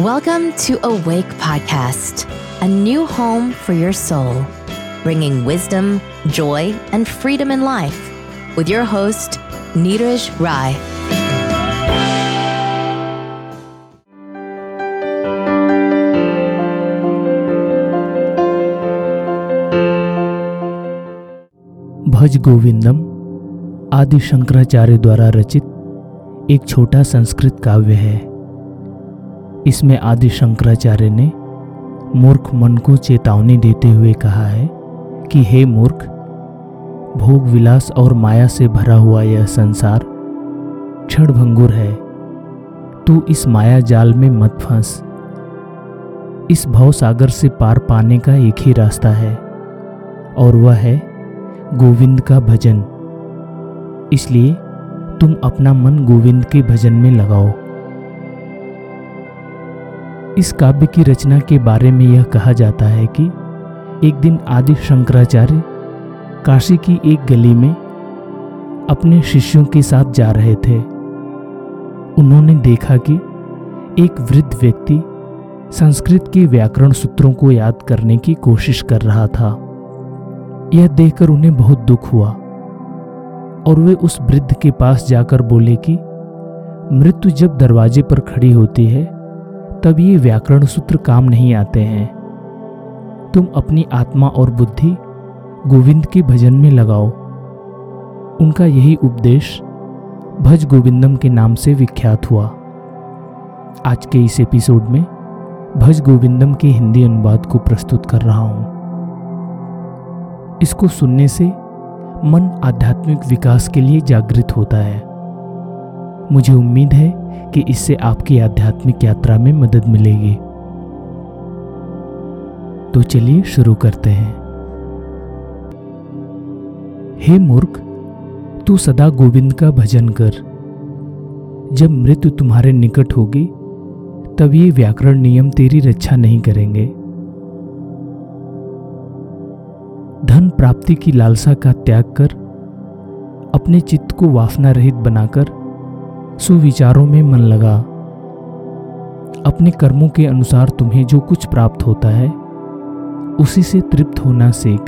Welcome to Awake Podcast, a new home for your soul, bringing wisdom, joy, and freedom in life with your host, Neeraj Rai. भज गोविंदम आदि शंकराचार्य द्वारा रचित एक छोटा संस्कृत काव्य है इसमें आदि शंकराचार्य ने मूर्ख मन को चेतावनी देते हुए कहा है कि हे मूर्ख, भोग विलास और माया से भरा हुआ यह संसार क्षण भंगुर है। तू इस माया जाल में मत फंस। इस भव सागर से पार पाने का एक ही रास्ता है, और वह है गोविंद का भजन। इसलिए तुम अपना मन गोविंद के भजन में लगाओ। इस काव्य की रचना के बारे में यह कहा जाता है कि एक दिन आदि शंकराचार्य काशी की एक गली में अपने शिष्यों के साथ जा रहे थे। उन्होंने देखा कि एक वृद्ध व्यक्ति संस्कृत के व्याकरण सूत्रों को याद करने की कोशिश कर रहा था। यह देखकर उन्हें बहुत दुख हुआ और वे उस वृद्ध के पास जाकर बोले कि, मृत्यु जब दरवाजे पर खड़ी होती है तब ये व्याकरण सूत्र काम नहीं आते हैं। तुम अपनी आत्मा और बुद्धि गोविंद के भजन में लगाओ। उनका यही उपदेश भज गोविंदम के नाम से विख्यात हुआ। आज के इस एपिसोड में भज गोविंदम के हिंदी अनुवाद को प्रस्तुत कर रहा हूँ। इसको सुनने से मन आध्यात्मिक विकास के लिए जागृत होता है। मुझे उम्मीद है कि इससे आपकी आध्यात्मिक यात्रा में मदद मिलेगी। तो चलिए शुरू करते हैं। हे मूर्ख, तू सदा गोविंद का भजन कर। जब मृत्यु तुम्हारे निकट होगी, तब ये व्याकरण नियम तेरी रक्षा नहीं करेंगे। धन प्राप्ति की लालसा का त्याग कर, अपने चित्त को वासना रहित बनाकर सुविचारों में मन लगा। अपने कर्मों के अनुसार तुम्हें जो कुछ प्राप्त होता है, उसी से तृप्त होना सीख।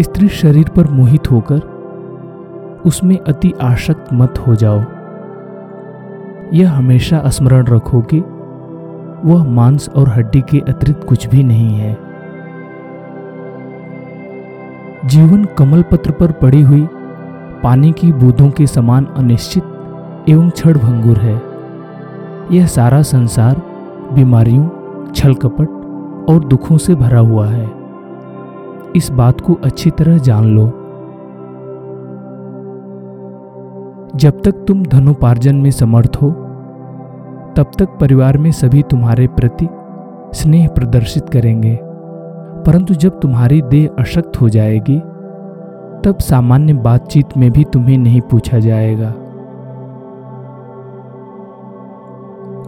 स्त्री शरीर पर मोहित होकर उसमें अति आशक्त मत हो जाओ। यह हमेशा स्मरण रखो कि वह मांस और हड्डी के अतिरिक्त कुछ भी नहीं है। जीवन कमल पत्र पर पड़ी हुई पानी की बूंदों के समान अनिश्चित एवं क्षण भंगुर है। यह सारा संसार बीमारियों छल कपट और दुखों से भरा हुआ है। इस बात को अच्छी तरह जान लो। जब तक तुम धनोपार्जन में समर्थ हो, तब तक परिवार में सभी तुम्हारे प्रति स्नेह प्रदर्शित करेंगे। परंतु जब तुम्हारी देह अशक्त हो जाएगी तब सामान्य बातचीत में भी तुम्हें नहीं पूछा जाएगा।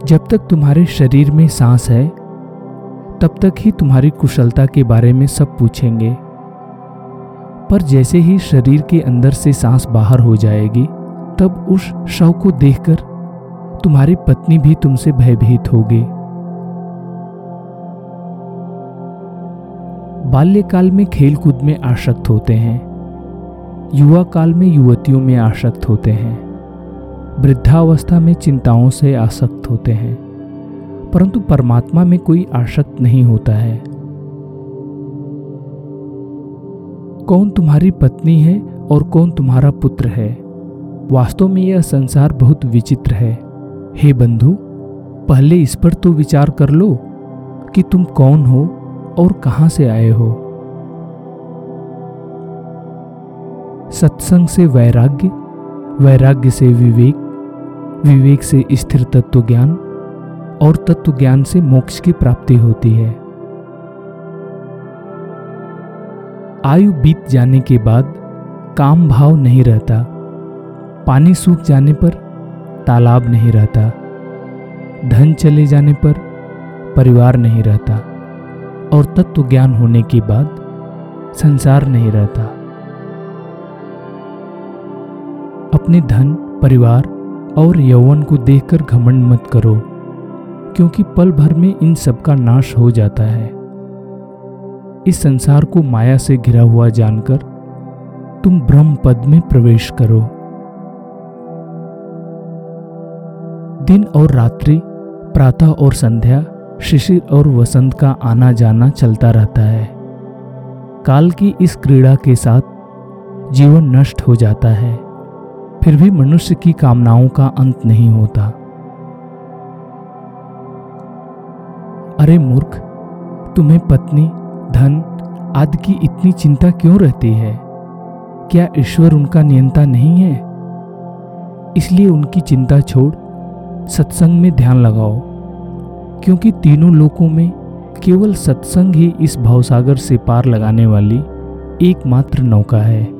जब तक तुम्हारे शरीर में सांस है, तब तक ही तुम्हारी कुशलता के बारे में सब पूछेंगे। पर जैसे ही शरीर के अंदर से सांस बाहर हो जाएगी, तब उस शव को देखकर तुम्हारी पत्नी भी तुमसे भयभीत होगी। बाल्यकाल में खेलकूद में आसक्त होते हैं। युवा काल में युवतियों में आसक्त होते हैं। वृद्धावस्था में चिंताओं से आसक्त होते हैं। परंतु परमात्मा में कोई आसक्त नहीं होता है। कौन तुम्हारी पत्नी है और कौन तुम्हारा पुत्र है? वास्तव में यह संसार बहुत विचित्र है। हे बंधु, पहले इस पर तो विचार कर लो कि तुम कौन हो और कहाँ से आए हो। सत्संग से वैराग्य वैराग्य से विवेक विवेक से स्थिर तत्व ज्ञान और तत्व ज्ञान से मोक्ष की प्राप्ति होती है। आयु बीत जाने के बाद काम भाव नहीं रहता, पानी सूख जाने पर तालाब नहीं रहता, धन चले जाने पर परिवार नहीं रहता और तत्व ज्ञान होने के बाद संसार नहीं रहता। अपने धन, परिवार और यौवन को देखकर घमंड मत करो, क्योंकि पल भर में इन सब का नाश हो जाता है। इस संसार को माया से घिरा हुआ जानकर तुम ब्रह्म पद में प्रवेश करो। दिन और रात्रि, प्रातः और संध्या, शिशिर और वसंत का आना जाना चलता रहता है। काल की इस क्रीड़ा के साथ जीवन नष्ट हो जाता है। फिर भी मनुष्य की कामनाओं का अंत नहीं होता। अरे मूर्ख, तुम्हें पत्नी, धन आदि की इतनी चिंता क्यों रहती है? क्या ईश्वर उनका नियंता नहीं है? इसलिए उनकी चिंता छोड़, सत्संग में ध्यान लगाओ। क्योंकि तीनों लोकों में केवल सत्संग ही इस भावसागर से पार लगाने वाली एकमात्र नौका है।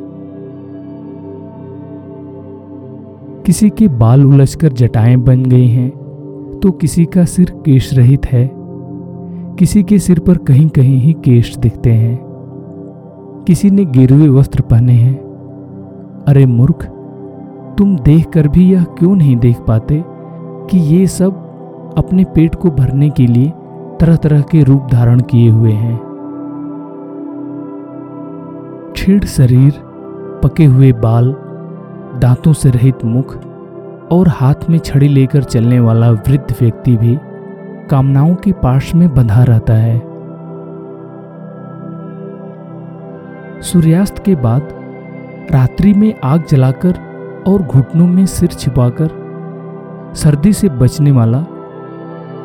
किसी के बाल उलझकर जटाएँ बन गई हैं तो किसी का सिर केश रहित है। किसी के सिर पर कहीं कहीं ही केश दिखते हैं। किसी ने गिरवे वस्त्र पहने हैं। अरे मूर्ख, तुम देख कर भी यह क्यों नहीं देख पाते कि ये सब अपने पेट को भरने के लिए तरह तरह के रूप धारण किए हुए हैं? छीड़ शरीर, पके हुए बाल दांतों से रहित मुख और हाथ में छड़ी लेकर चलने वाला वृद्ध व्यक्ति भी कामनाओं के पाश में बंधा रहता है। सूर्यास्त के बाद रात्रि में आग जलाकर और घुटनों में सिर छिपाकर सर्दी से बचने वाला,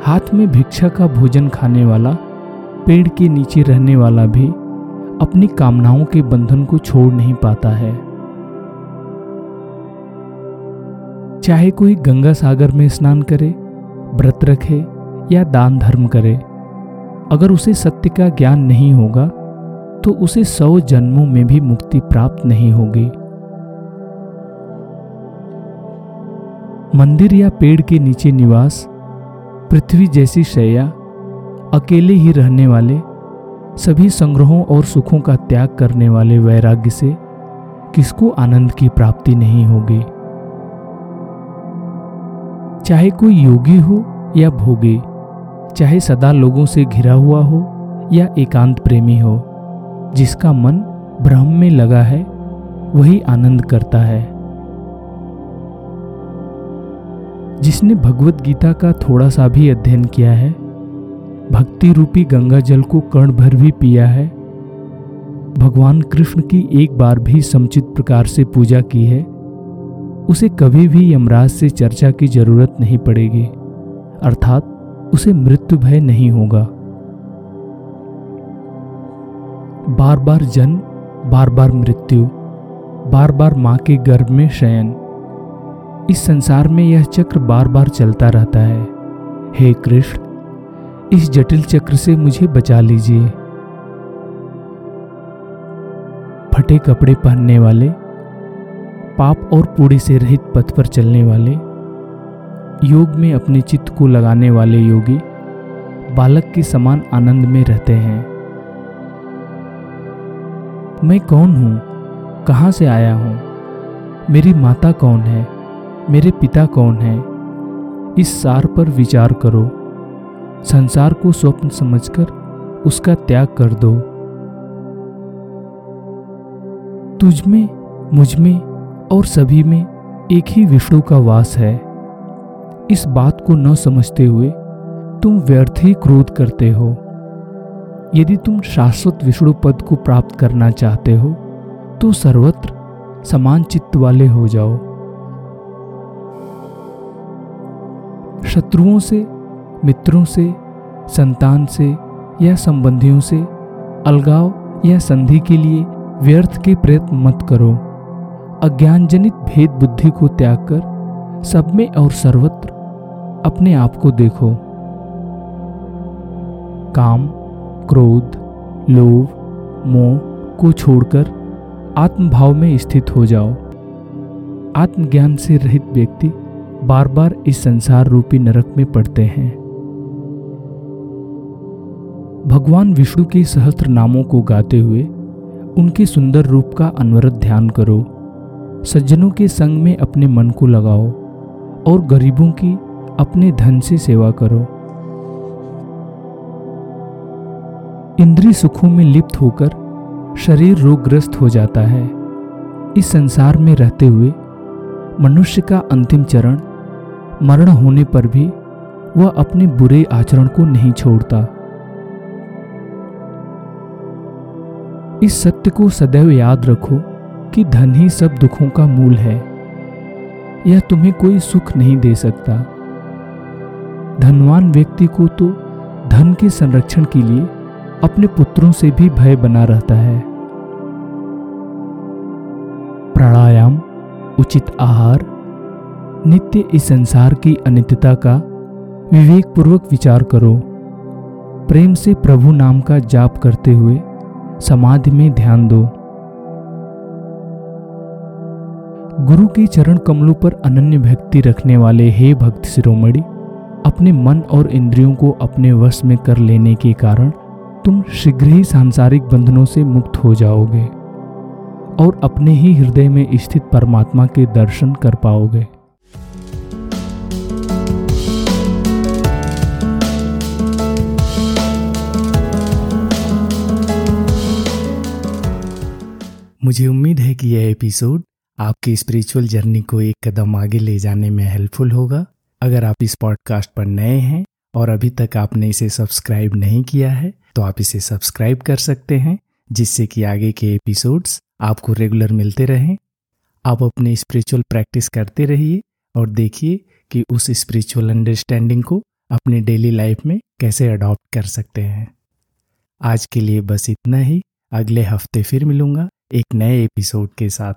हाथ में भिक्षा का भोजन खाने वाला, पेड़ के नीचे रहने वाला भी अपनी कामनाओं के बंधन को छोड़ नहीं पाता है। चाहे कोई गंगा सागर में स्नान करे, व्रत रखे या दान धर्म करे, अगर उसे सत्य का ज्ञान नहीं होगा तो उसे सौ जन्मों में भी मुक्ति प्राप्त नहीं होगी। मंदिर या पेड़ के नीचे निवास, पृथ्वी जैसी शैया अकेले ही रहने वाले, सभी संग्रहों और सुखों का त्याग करने वाले वैराग्य से किसको आनंद की प्राप्ति नहीं होगी? चाहे कोई योगी हो या भोगी, चाहे सदा लोगों से घिरा हुआ हो या एकांत प्रेमी हो, जिसका मन ब्रह्म में लगा है, वही आनंद करता है। जिसने भगवत गीता का थोड़ा सा भी अध्ययन किया है, भक्ति रूपी गंगा जल को कर्ण भर भी पिया है, भगवान कृष्ण की एक बार भी समुचित प्रकार से पूजा की है उसे कभी भी यमराज से चर्चा की ज़रूरत नहीं पड़ेगी। अर्थात, उसे मृत्यु भय नहीं होगा। बार बार जन्म बार बार मृत्यु बार बार माँ के गर्भ में शयन। इस संसार में यह चक्र बार बार चलता रहता है। हे कृष्ण, इस जटिल चक्र से मुझे बचा लीजिए। फटे कपड़े पहनने वाले पाप और पूड़ी से रहित पथ पर चलने वाले, योग में अपने चित्त को लगाने वाले योगी, बालक के समान आनंद में रहते हैं। मैं कौन हूँ? कहाँ से आया हूँ? मेरी माता कौन है? मेरे पिता कौन है? इस सार पर विचार करो। संसार को स्वप्न समझकर उसका त्याग कर दो। तुझ में, मुझमें और सभी में एक ही विष्णु का वास है। इस बात को न समझते हुए तुम व्यर्थ ही क्रोध करते हो। यदि तुम शाश्वत विष्णु पद को प्राप्त करना चाहते हो तो सर्वत्र समान चित्त वाले हो जाओ। शत्रुओं से, मित्रों से, संतान से या संबंधियों से अलगाव या संधि के लिए व्यर्थ के प्रयत्न मत करो। अज्ञान जनित भेद बुद्धि को त्याग कर सब में और सर्वत्र अपने आप को देखो। काम, क्रोध, लोभ, मोह को छोड़कर आत्मभाव में स्थित हो जाओ। आत्मज्ञान से रहित व्यक्ति बार बार इस संसार रूपी नरक में पड़ते हैं। भगवान विष्णु के सहस्त्र नामों को गाते हुए उनके सुंदर रूप का अनवरत ध्यान करो। सज्जनों के संग में अपने मन को लगाओ और गरीबों की अपने धन से सेवा करो। इंद्रिय सुखों में लिप्त होकर शरीर रोगग्रस्त हो जाता है। इस संसार में रहते हुए मनुष्य का अंतिम चरण मरण होने पर भी वह अपने बुरे आचरण को नहीं छोड़ता। इस सत्य को सदैव याद रखो कि धन ही सब दुखों का मूल है। यह तुम्हें कोई सुख नहीं दे सकता। धनवान व्यक्ति को तो धन के संरक्षण के लिए अपने पुत्रों से भी भय बना रहता है। प्राणायाम, उचित आहार, नित्य इस संसार की अनित्यता का विवेक पूर्वक विचार करो। प्रेम से प्रभु नाम का जाप करते हुए समाधि में ध्यान दो। गुरु के चरण कमलों पर अनन्य भक्ति रखने वाले हे भक्त शिरोमणि, अपने मन और इंद्रियों को अपने वश में कर लेने के कारण तुम शीघ्र ही सांसारिक बंधनों से मुक्त हो जाओगे और अपने ही हृदय में स्थित परमात्मा के दर्शन कर पाओगे। मुझे उम्मीद है कि यह एपिसोड आपकी स्पिरिचुअल जर्नी को एक कदम आगे ले जाने में हेल्पफुल होगा। अगर आप इस पॉडकास्ट पर नए हैं और अभी तक आपने इसे सब्सक्राइब नहीं किया है तो आप इसे सब्सक्राइब कर सकते हैं, जिससे कि आगे के एपिसोड्स आपको रेगुलर मिलते रहें। आप अपने स्पिरिचुअल प्रैक्टिस करते रहिए और देखिए कि उस स्पिरिचुअल अंडरस्टैंडिंग को अपने डेली लाइफ में कैसे अडॉप्ट कर सकते हैं। आज के लिए बस इतना ही। अगले हफ़्ते फिर मिलूँगा एक नए एपिसोड के साथ।